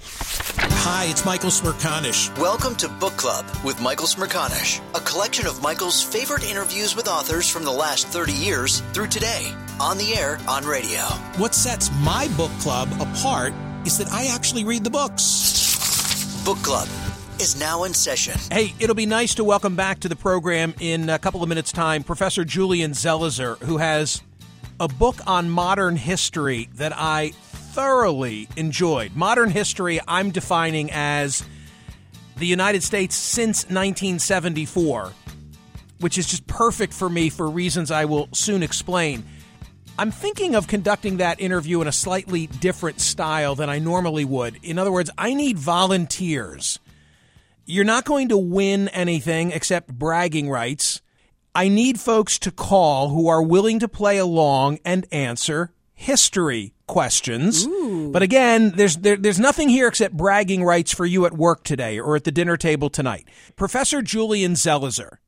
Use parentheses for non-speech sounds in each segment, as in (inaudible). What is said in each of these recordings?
Hi, it's Michael Smerconish. Welcome to Book Club with Michael Smerconish, a collection of Michael's favorite interviews with authors from the last 30 years through today, on the air, on radio. What sets my book club apart is that I actually read the books. Book Club is now in session. Hey, it'll be nice to welcome back to the program in a couple of minutes' time Professor Julian Zelizer, who has a book on modern history that I thoroughly enjoyed. Modern history, I'm defining as the United States since 1974, which is just perfect for me for reasons I will soon explain. I'm thinking of conducting that interview in a slightly different style than I normally would. In other words, I need volunteers. You're not going to win anything except bragging rights. I need folks to call who are willing to play along and answer history questions. Ooh. But again, there's there, there's nothing here except bragging rights for you at work today or at the dinner table tonight. Professor Julian Zelizer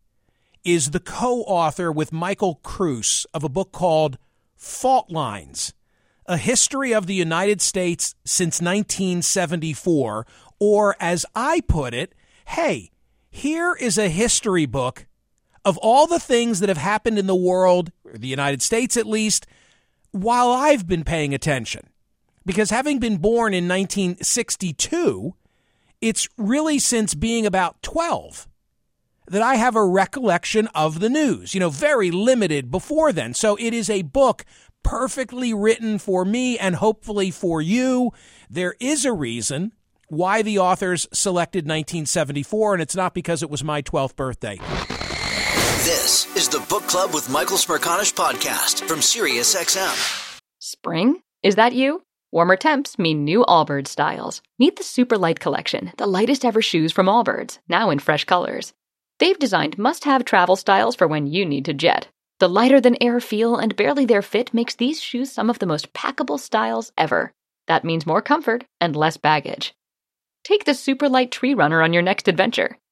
is the co-author with Michael Kruse of a book called Fault Lines: A History of the United States since 1974, or as I put it, hey, here is a history book of all the things that have happened in the world, or the United States at least, while I've been paying attention. Because having been born in 1962, it's really since being about 12 that I have a recollection of the news, you know, very limited before then. So it is a book perfectly written for me and hopefully for you. There is a reason why the authors selected 1974, and it's not because it was my 12th birthday. This is the Book Club with Michael Smerconish podcast from SiriusXM. Spring? Is that you? Warmer temps mean new Allbirds styles. Meet the Super Light Collection, the lightest ever shoes from Allbirds, now in fresh colors. They've designed must have travel styles for when you need to jet. The lighter than air feel and barely there fit makes these shoes some of the most packable styles ever. That means more comfort and less baggage. Take the Super Light Tree Runner on your next adventure.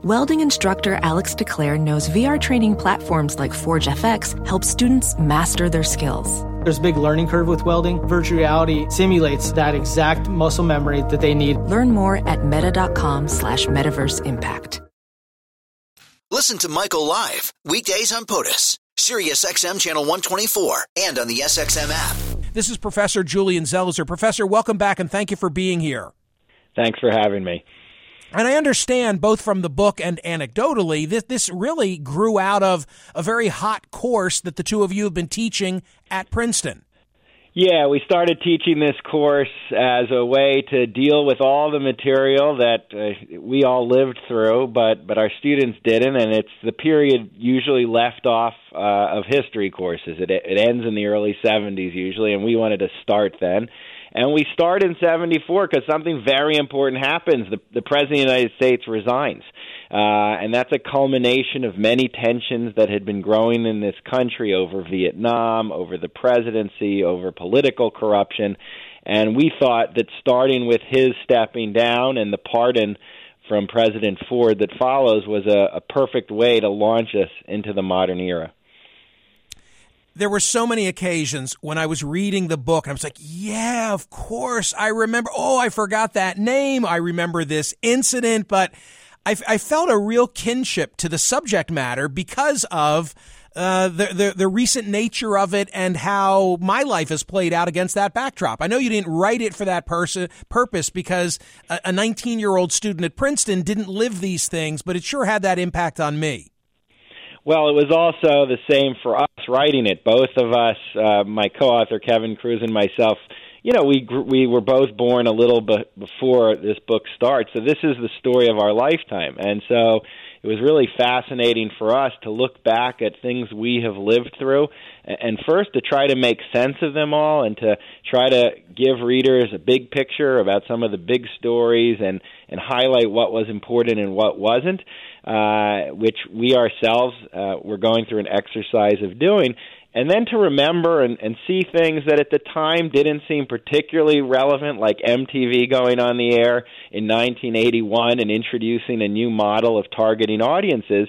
Welding instructor Alex DeClaire knows VR training platforms like Forge FX help students master their skills. There's a big learning curve with welding. Virtual reality simulates that exact muscle memory that they need. Learn more at meta.com slash metaverse impact. Listen to Michael live weekdays on POTUS, Sirius XM channel 124, and on the SXM app. This is Professor Julian Zelizer. Professor, welcome back and thank you for being here. Thanks for having me. And I understand both from the book and anecdotally that this really grew out of a very hot course that the two of you have been teaching at Princeton. Yeah, we started teaching this course as a way to deal with all the material that uh, we all lived through, but but our students didn't, and it's the period usually left off uh, of history courses. It it ends in the early 70s usually, and we wanted to start then. And we start in 74 because something very important happens. The, the President of the United States resigns. Uh, and that's a culmination of many tensions that had been growing in this country over Vietnam, over the presidency, over political corruption. And we thought that starting with his stepping down and the pardon from President Ford that follows was a, a perfect way to launch us into the modern era there were so many occasions when I was reading the book and I was like, yeah, of course. I remember, oh, I forgot that name. I remember this incident, but I, I felt a real kinship to the subject matter because of uh, the, the, the recent nature of it and how my life has played out against that backdrop. I know you didn't write it for that person purpose because a 19 year old student at Princeton didn't live these things, but it sure had that impact on me. Well, it was also the same for us writing it. Both of us, uh, my co-author Kevin Kruse and myself, you know, we we were both born a little bit before this book starts. So this is the story of our lifetime, and so it was really fascinating for us to look back at things we have lived through, and first to try to make sense of them all, and to try to give readers a big picture about some of the big stories, and and highlight what was important and what wasn't uh, which we ourselves uh, were going through an exercise of doing. And then to remember and, and see things that at the time didn't seem particularly relevant, like MTV going on the air in 1981 and introducing a new model of targeting audiences,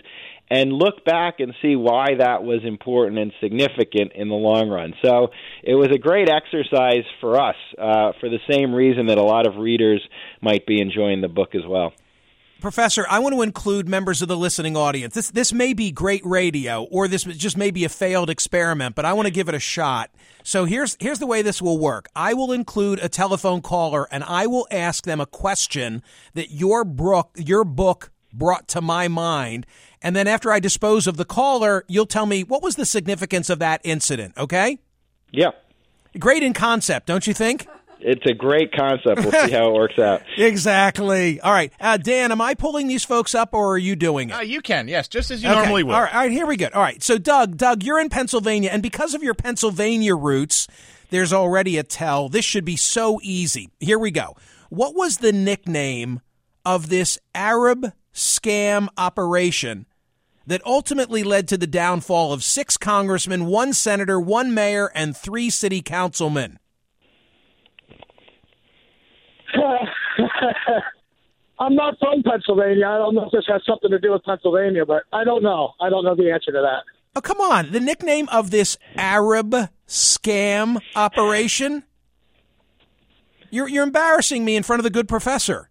and look back and see why that was important and significant in the long run. So it was a great exercise for us uh, for the same reason that a lot of readers might be enjoying the book as well. Professor, I want to include members of the listening audience. This this may be great radio, or this just may be a failed experiment, but I want to give it a shot. So here's here's the way this will work. I will include a telephone caller, and I will ask them a question that your book your book brought to my mind, and then after I dispose of the caller, you'll tell me what was the significance of that incident. Okay? Yeah. Great in concept, don't you think? It's a great concept. We'll see how it works out. (laughs) exactly. All right, uh, Dan, am I pulling these folks up, or are you doing it? Uh, you can, yes, just as you okay. normally would. All right, all right, here we go. All right, so Doug, Doug, you're in Pennsylvania, and because of your Pennsylvania roots, there's already a tell. This should be so easy. Here we go. What was the nickname of this Arab scam operation? That ultimately led to the downfall of six congressmen, one senator, one mayor, and three city councilmen. (laughs) I'm not from Pennsylvania. I don't know if this has something to do with Pennsylvania, but I don't know. I don't know the answer to that. Oh, come on. The nickname of this Arab scam operation? You're, you're embarrassing me in front of the good professor.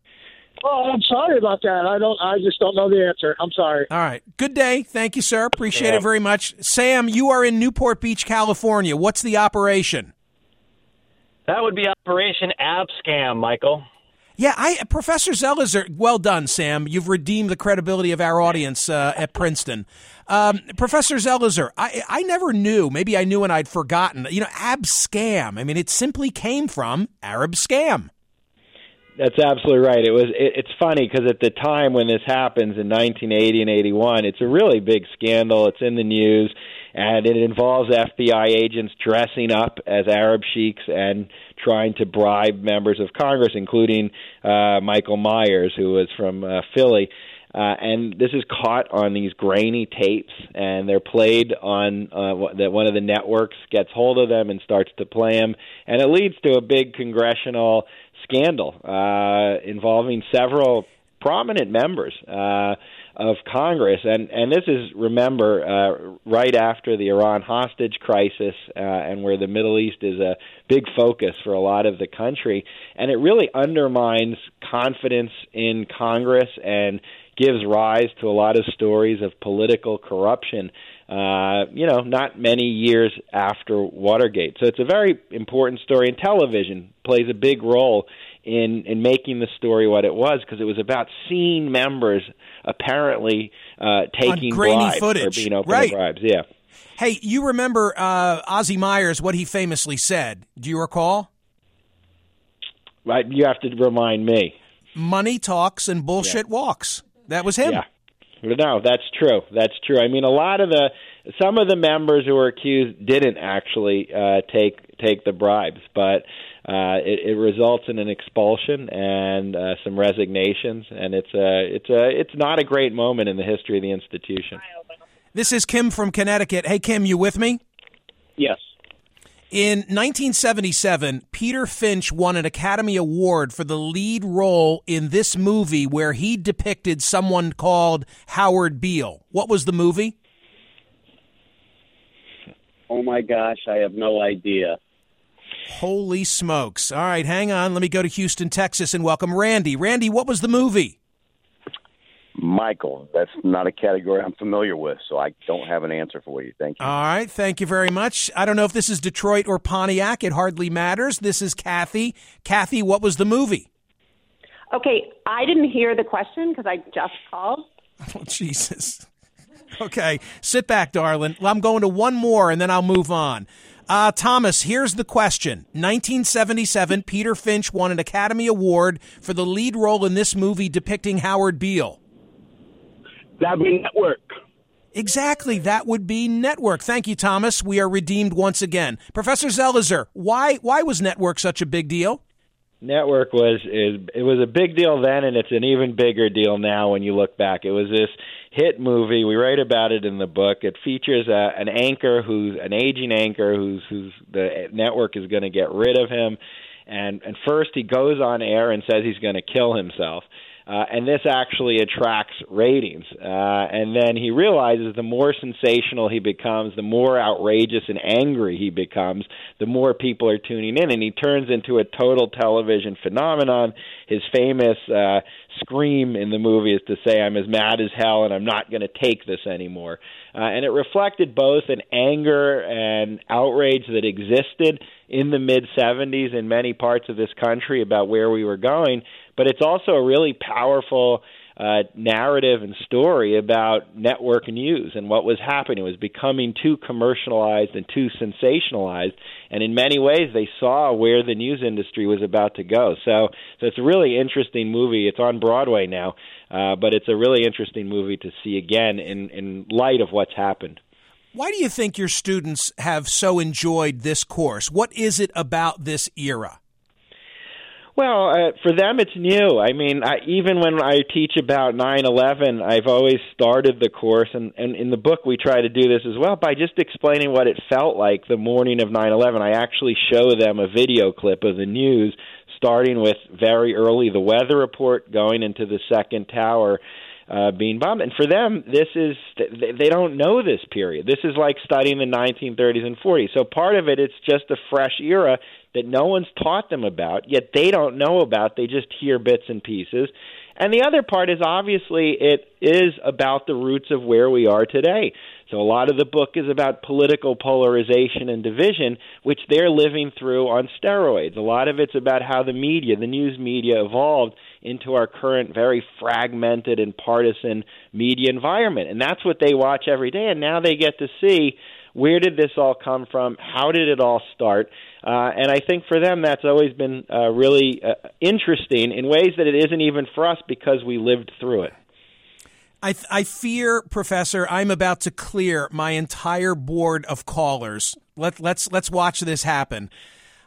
Oh, I'm sorry about that. I don't. I just don't know the answer. I'm sorry. All right. Good day. Thank you, sir. Appreciate yeah. it very much. Sam, you are in Newport Beach, California. What's the operation? That would be Operation Ab Scam, Michael. Yeah, I Professor Zelizer, well done, Sam. You've redeemed the credibility of our audience uh, at Princeton. Um, Professor Zelizer, I I never knew. Maybe I knew and I'd forgotten. You know, Abscam. I mean, it simply came from Arab scam. That's absolutely right. It was. It, it's funny because at the time when this happens in 1980 and 81, it's a really big scandal. It's in the news, and it involves FBI agents dressing up as Arab sheiks and trying to bribe members of Congress, including uh, Michael Myers, who was from uh, Philly. Uh, and this is caught on these grainy tapes, and they're played on uh, that one of the networks gets hold of them and starts to play them, and it leads to a big congressional scandal uh, involving several prominent members. Uh, of Congress, and and this is remember uh, right after the Iran hostage crisis, uh, and where the Middle East is a big focus for a lot of the country, and it really undermines confidence in Congress and gives rise to a lot of stories of political corruption. Uh, you know, not many years after Watergate. So it's a very important story, and television plays a big role in in making the story what it was because it was about seeing members apparently uh, taking bribes footage. or being open right. to bribes. Yeah. Hey, you remember uh, Ozzie Myers? What he famously said? Do you recall? Right. You have to remind me. Money talks and bullshit yeah. walks. That was him. Yeah. No, that's true. That's true. I mean, a lot of the some of the members who were accused didn't actually uh, take take the bribes, but uh, it, it results in an expulsion and uh, some resignations, and it's a it's a it's not a great moment in the history of the institution. This is Kim from Connecticut. Hey, Kim, you with me? Yes. In 1977, Peter Finch won an Academy Award for the lead role in this movie where he depicted someone called Howard Beale. What was the movie? Oh my gosh, I have no idea. Holy smokes. All right, hang on. Let me go to Houston, Texas and welcome Randy. Randy, what was the movie? Michael. That's not a category I'm familiar with, so I don't have an answer for you. Thank you. All right. Thank you very much. I don't know if this is Detroit or Pontiac. It hardly matters. This is Kathy. Kathy, what was the movie? Okay. I didn't hear the question because I just called. (laughs) Oh, Jesus. (laughs) Okay. Sit back, darling. I'm going to one more and then I'll move on. Uh, Thomas, here's the question. 1977, Peter Finch won an Academy Award for the lead role in this movie depicting Howard Beale. That'd be Network. Exactly. That would be Network. Thank you, Thomas. We are redeemed once again. Professor Zelizer, why why was Network such a big deal? network was is it was a big deal then and it's an even bigger deal now when you look back it was this hit movie. We write about it in the book. It features a, an anchor who's an aging anchor who's who's the network is going to get rid of him. And and first he goes on air and says he's going to kill himself. Uh, and this actually attracts ratings. Uh, and then he realizes the more sensational he becomes, the more outrageous and angry he becomes, the more people are tuning in, and he turns into a total television phenomenon. His famous uh, scream in the movie is to say, "I'm as mad as hell, and I'm not going to take this anymore." Uh, and it reflected both an anger and outrage that existed in the mid 70s in many parts of this country about where we were going but it's also a really powerful uh, narrative and story about network news and what was happening. It was becoming too commercialized and too sensationalized, and in many ways, they saw where the news industry was about to go. So, so it's a really interesting movie. It's on Broadway now, uh, but it's a really interesting movie to see again in in light of what's happened. Why do you think your students have so enjoyed this course? What is it about this era? Well, uh, for them, it's new. I mean, I, even when I teach about 9/11, I've always started the course, and, and in the book we try to do this as well by just explaining what it felt like the morning of 9/11. I actually show them a video clip of the news, starting with very early the weather report, going into the second tower. Uh, being bombed, and for them, this is they don't know this period. This is like studying the 1930s and 40s. So part of it, it's just a fresh era that no one's taught them about, yet they don't know about. They just hear bits and pieces. And the other part is obviously it is about the roots of where we are today. So a lot of the book is about political polarization and division, which they're living through on steroids. A lot of it's about how the media, the news media, evolved into our current very fragmented and partisan media environment. And that's what they watch every day. And now they get to see where did this all come from? How did it all start? Uh, and I think for them, that's always been uh, really uh, interesting in ways that it isn't even for us because we lived through it. I, th- I fear, Professor, I'm about to clear my entire board of callers. Let, let's let's watch this happen.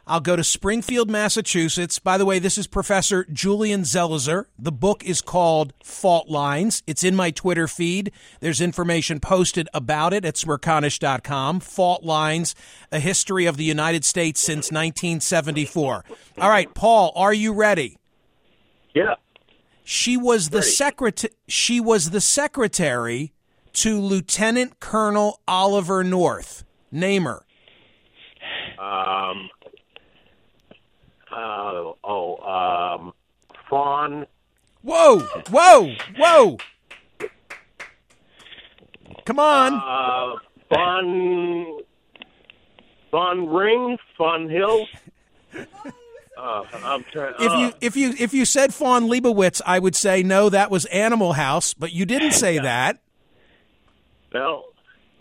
I'll go to Springfield, Massachusetts. By the way, this is Professor Julian Zelizer. The book is called Fault Lines. It's in my Twitter feed. There's information posted about it at smerconish.com. Fault Lines, a history of the United States since 1974. All right, Paul, are you ready? Yeah. She was the secretary. She was the secretary to Lieutenant Colonel Oliver North. Name her. Um, uh, oh, um, Fawn. Whoa, whoa, whoa! Come on. Uh, Fawn. Fawn Ring, Fawn Hill. (laughs) Uh, I'm trying. If you if you if you said Fawn Liebowitz, I would say no, that was Animal House, but you didn't say that. Well,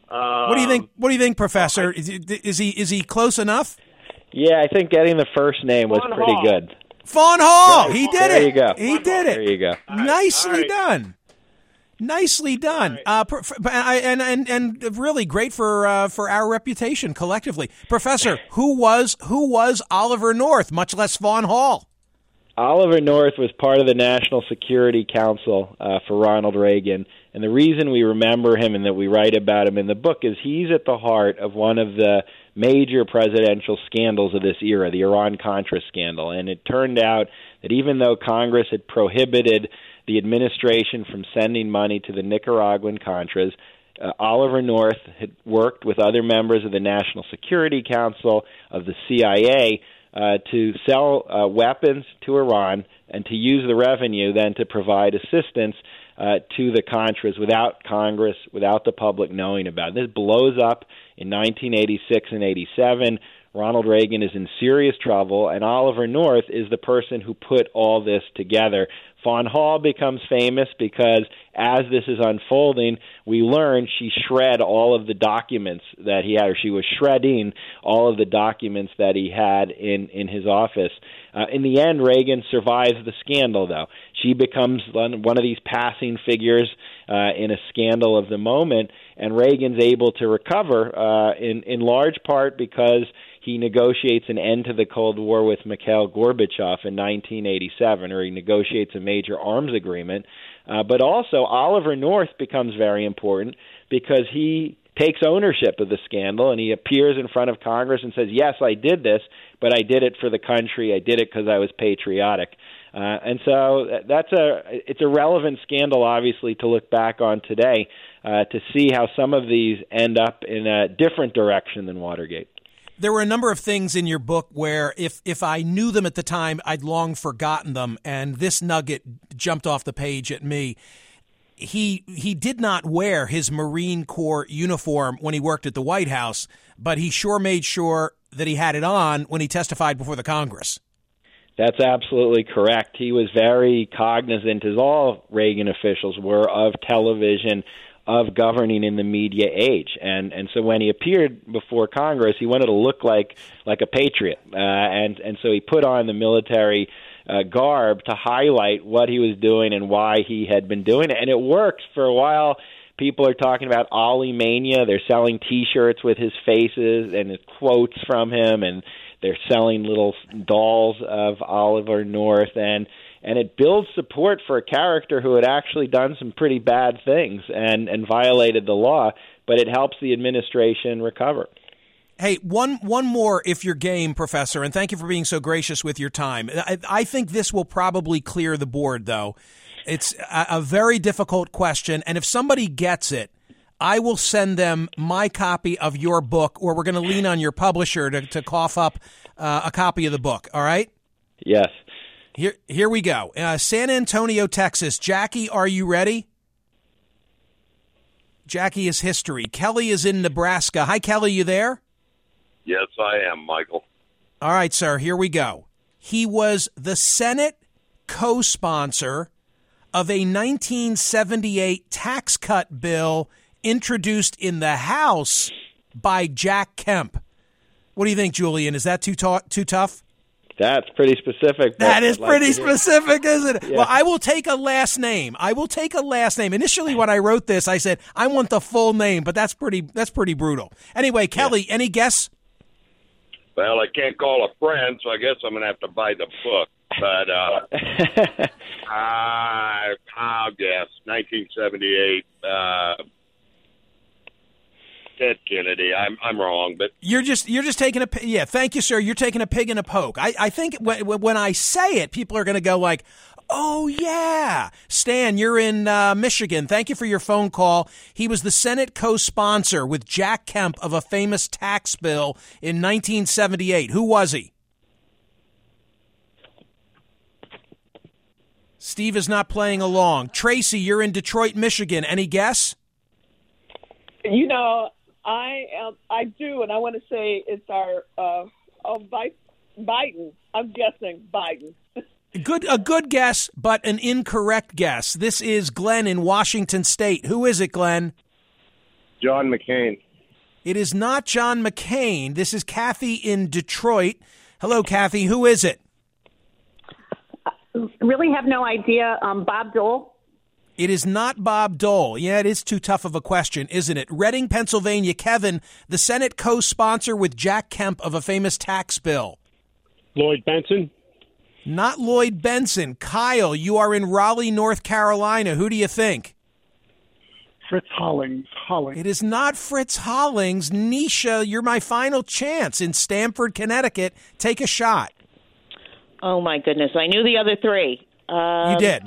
um, What do you think? What do you think, Professor? Is, he- is he is he close enough? Yeah, I think getting the first name was Fawn pretty Hall. good. Fawn Hall, he did there it. There you go. He did it. There you go. Nicely all right. done. Nicely done. Uh, pro- f- I- and and and really great for uh, for our reputation collectively, Professor. Who was who was Oliver North? Much less Fawn Hall. Oliver North was part of the National Security Council uh, for Ronald Reagan, and the reason we remember him and that we write about him in the book is he's at the heart of one of the major presidential scandals of this era, the Iran Contra scandal. And it turned out that even though Congress had prohibited the administration from sending money to the Nicaraguan Contras, uh, Oliver North had worked with other members of the National Security Council, of the CIA, uh, to sell uh, weapons to Iran and to use the revenue then to provide assistance uh, to the Contras without Congress, without the public knowing about it. This blows up in 1986 and 87. Ronald Reagan is in serious trouble, and Oliver North is the person who put all this together. Fawn Hall becomes famous because as this is unfolding, we learn she shred all of the documents that he had, or she was shredding all of the documents that he had in in his office. Uh, in the end, Reagan survives the scandal, though. She becomes one one of these passing figures uh, in a scandal of the moment, and Reagan's able to recover uh, in in large part because he negotiates an end to the Cold War with Mikhail Gorbachev in 1987, or he negotiates a major arms agreement. Uh, but also, Oliver North becomes very important because he takes ownership of the scandal and he appears in front of Congress and says, "Yes, I did this, but I did it for the country. I did it because I was patriotic." Uh, and so that's a it's a relevant scandal, obviously, to look back on today uh, to see how some of these end up in a different direction than Watergate. There were a number of things in your book where, if if I knew them at the time, I'd long forgotten them, and this nugget jumped off the page at me he he did not wear his Marine Corps uniform when he worked at the White House, but he sure made sure that he had it on when he testified before the Congress. That's absolutely correct. He was very cognizant, as all Reagan officials were, of television, of governing in the media age, and and so when he appeared before Congress, he wanted to look like like a patriot, uh, and and so he put on the military uh, garb to highlight what he was doing and why he had been doing it. And it worked for a while. People are talking about Ollie Mania. They're selling T-shirts with his faces and quotes from him, and they're selling little dolls of Oliver North, and and it builds support for a character who had actually done some pretty bad things and and violated the law, but it helps the administration recover. Hey, one one more if you're game, Professor, and thank you for being so gracious with your time. I, I think this will probably clear the board, though. It's a, a, very difficult question, and if somebody gets it, I will send them my copy of your book, or we're going to lean on your publisher to, to cough up uh, a copy of the book. All right? Yes. Here, here we go. Uh, San Antonio, Texas. Jackie, are you ready? Jackie is history. Kelly is in Nebraska. Hi, Kelly. You there? Yes, I am, Michael. All right, sir, here we go. He was the Senate co sponsor of a 1978 tax cut bill introduced in the House by Jack Kemp. What do you think, Julian? Is that too, ta- too tough? That's pretty specific. That is like pretty specific, isn't it? Yeah. Well, I will take a last name. I will take a last name. Initially, when I wrote this, I said I want the full name, but that's pretty. That's pretty brutal. Anyway, Kelly, yeah. any guess? Well, I can't call a friend, so I guess I'm going to have to buy the book. But uh, (laughs) I, I'll guess 1978. Uh, Ted Kennedy. I'm I'm wrong, but you're just you're just taking a yeah. Thank you, sir. You're taking a pig in a poke. I I think when, when I say it, people are going to go like, Oh, yeah. Stan, you're in uh, Michigan. Thank you for your phone call. He was the Senate co sponsor with Jack Kemp of a famous tax bill in 1978. Who was he? Steve is not playing along. Tracy, you're in Detroit, Michigan. Any guess? You know, I am. I do, and I want to say it's our uh, oh, Biden. I'm guessing Biden. (laughs) Good, a good guess, but an incorrect guess. This is Glenn in Washington State. Who is it, Glenn? John McCain. It is not John McCain. This is Kathy in Detroit. Hello, Kathy. Who is it? really have no idea. Um, Bob Dole. It is not Bob Dole. Yeah, it is too tough of a question, isn't it? Reading, Pennsylvania. Kevin, the Senate co sponsor with Jack Kemp of a famous tax bill. Lloyd Bentsen? Not Lloyd Bentsen. Kyle, you are in Raleigh, North Carolina. Who do you think? Fritz Hollings. Hollings. It is not Fritz Hollings. Nisha, you're my final chance in Stamford, Connecticut. Take a shot. Oh my goodness! I knew the other three. Um, you did.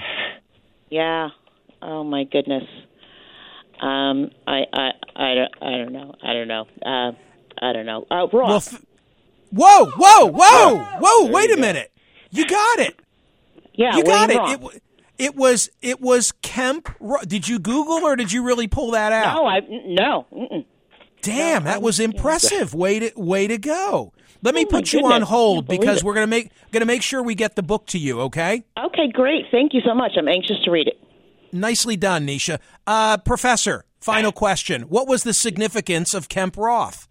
Yeah. Oh my goodness. Um, I, I, I, don't, I don't know. I don't know. Uh, I don't know. Uh, Ross. Well, f- whoa, whoa, whoa, whoa! Wait a minute. You got it. Yeah, you got it. it. It was it was Kemp. Did you Google or did you really pull that out? No, I no. Mm-mm. Damn, that was impressive. Way to way to go. Let me oh put you on hold because we're gonna make gonna make sure we get the book to you. Okay. Okay, great. Thank you so much. I'm anxious to read it. Nicely done, Nisha. Uh, professor, final question. What was the significance of Kemp Roth?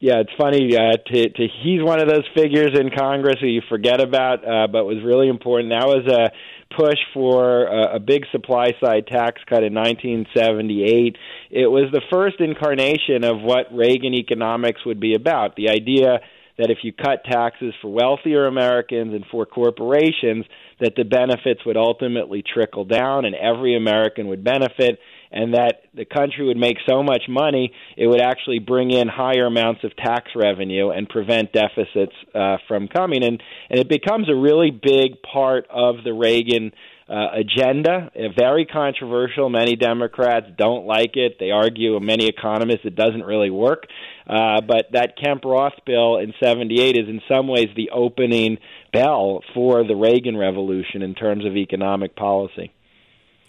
yeah, it's funny. Uh, to, to he's one of those figures in Congress who you forget about, uh, but was really important. That was a push for a, a big supply side tax cut in 1978. It was the first incarnation of what Reagan economics would be about. The idea that if you cut taxes for wealthier Americans and for corporations, that the benefits would ultimately trickle down and every American would benefit and that the country would make so much money it would actually bring in higher amounts of tax revenue and prevent deficits uh, from coming. And and it becomes a really big part of the Reagan uh, agenda. Very controversial. Many Democrats don't like it. They argue, many economists, it doesn't really work. Uh, but that Kemp Roth bill in 78 is in some ways the opening bell for the Reagan Revolution in terms of economic policy.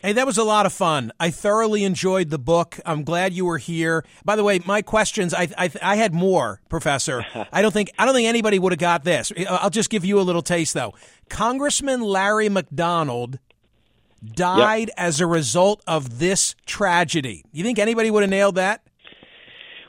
Hey, that was a lot of fun. I thoroughly enjoyed the book. I'm glad you were here. By the way, my questions, I I, I had more, Professor. (laughs) I don't think I don't think anybody would have got this. I'll just give you a little taste, though. Congressman Larry McDonald died yep. as a result of this tragedy. You think anybody would have nailed that?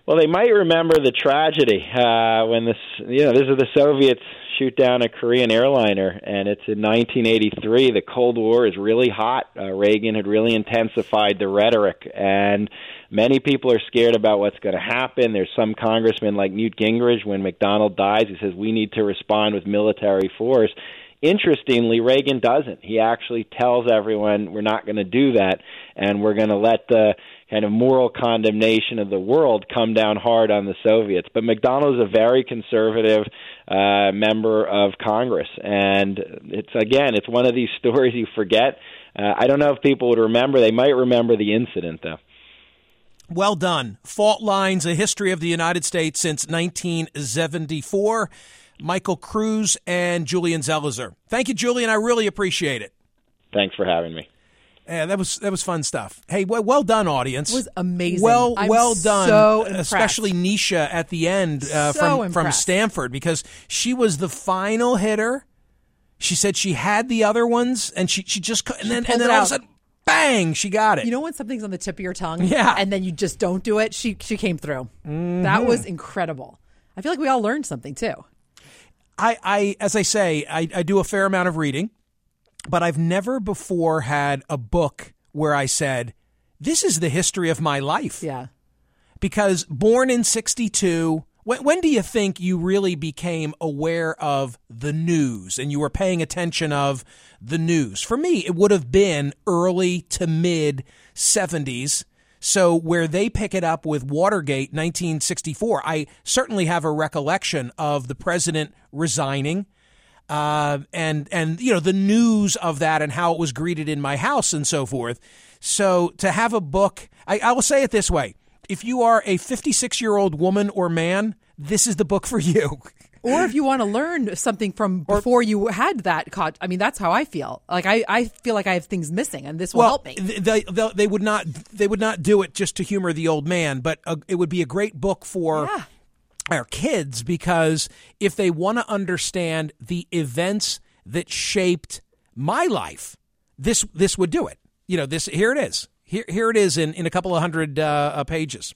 Well, they might remember the tragedy uh, when this, you know, this is the Soviets shoot down a Korean airliner, and it's in 1983. The Cold War is really hot. Uh, Reagan had really intensified the rhetoric, and many people are scared about what's going to happen. There's some congressmen like Newt Gingrich. When McDonald dies, he says we need to respond with military force. Interestingly, Reagan doesn't. He actually tells everyone we're not going to do that, and we're going to let the kind of moral condemnation of the world come down hard on the Soviets. But McDonald is a very conservative uh, member of Congress, and it's again, it's one of these (laughs) stories you forget. Uh, I don't know if people would remember. They might remember the incident, though. Well done. Fault Lines, a history of the United States since 1974. Michael Kruse and Julian Zelizer. Thank you, Julian. I really appreciate it. Thanks for having me. Yeah, that was that was fun stuff. Hey, well, well done, audience. It was amazing. Well, I'm well done. So especially Nisha at the end uh, So from from. Stamford because she was the final hitter. She said she had the other ones, and she she just cou- and then and then it all of a sudden, bang, she got it. You know when something's on the tip of your tongue, Yeah. and then you just don't do it. She she came through. Mhm. That was incredible. I feel like we all learned something too. I, I as I say, I, I do a fair amount of reading, but I've never before had a book where I said, "This is the history of my life." Yeah. Because born in '62, when, when do you think you really became aware of the news and you were paying attention of the news? For me, it would have been early to mid '70s. So where they pick it up with Watergate 1964, I certainly have a recollection of the president resigning. Uh, and and you know the news of that and how it was greeted in my house and so forth. So to have a book, I, I will say it this way: if you are a 56 year old woman or man, this is the book for you. (laughs) Or if you want to learn something from before you had that caught, I mean, that's how I feel. Like I, I feel like I have things missing, and this will well, help me. They, they they would not they would not do it just to humor the old man, but uh, it would be a great book for our kids because if they want to understand the events that shaped my life, this this would do it. You know, this here it is. Here here it is in in a couple of hundred uh, uh, pages.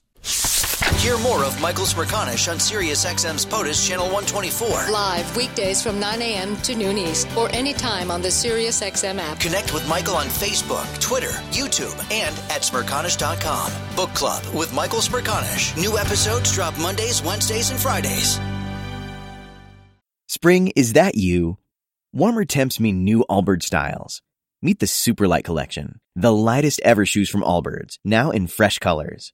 Hear more of Michael Smerconish on SiriusXM's POTUS Channel 124. Live weekdays from 9 a.m. to noon East or anytime on the SiriusXM app. Connect with Michael on Facebook, Twitter, YouTube, and at Smerconish.com. Book Club with Michael Smerconish. New episodes drop Mondays, Wednesdays, and Fridays. Spring, is that you? Warmer temps mean new Allbirds styles. Meet the Superlight Collection, the lightest ever shoes from Allbirds, now in fresh colors.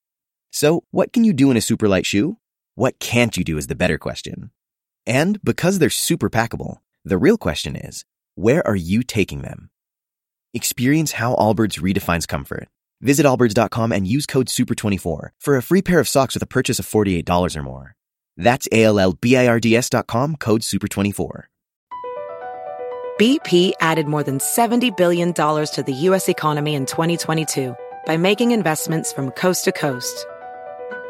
So, what can you do in a superlight shoe? What can't you do is the better question. And because they're super packable, the real question is, where are you taking them? Experience how Allbirds redefines comfort. Visit allbirds.com and use code SUPER24 for a free pair of socks with a purchase of $48 or more. That's A-L-L-B-I-R-D-S dot com, code SUPER24. BP added more than $70 billion to the U.S. economy in 2022 by making investments from coast to coast.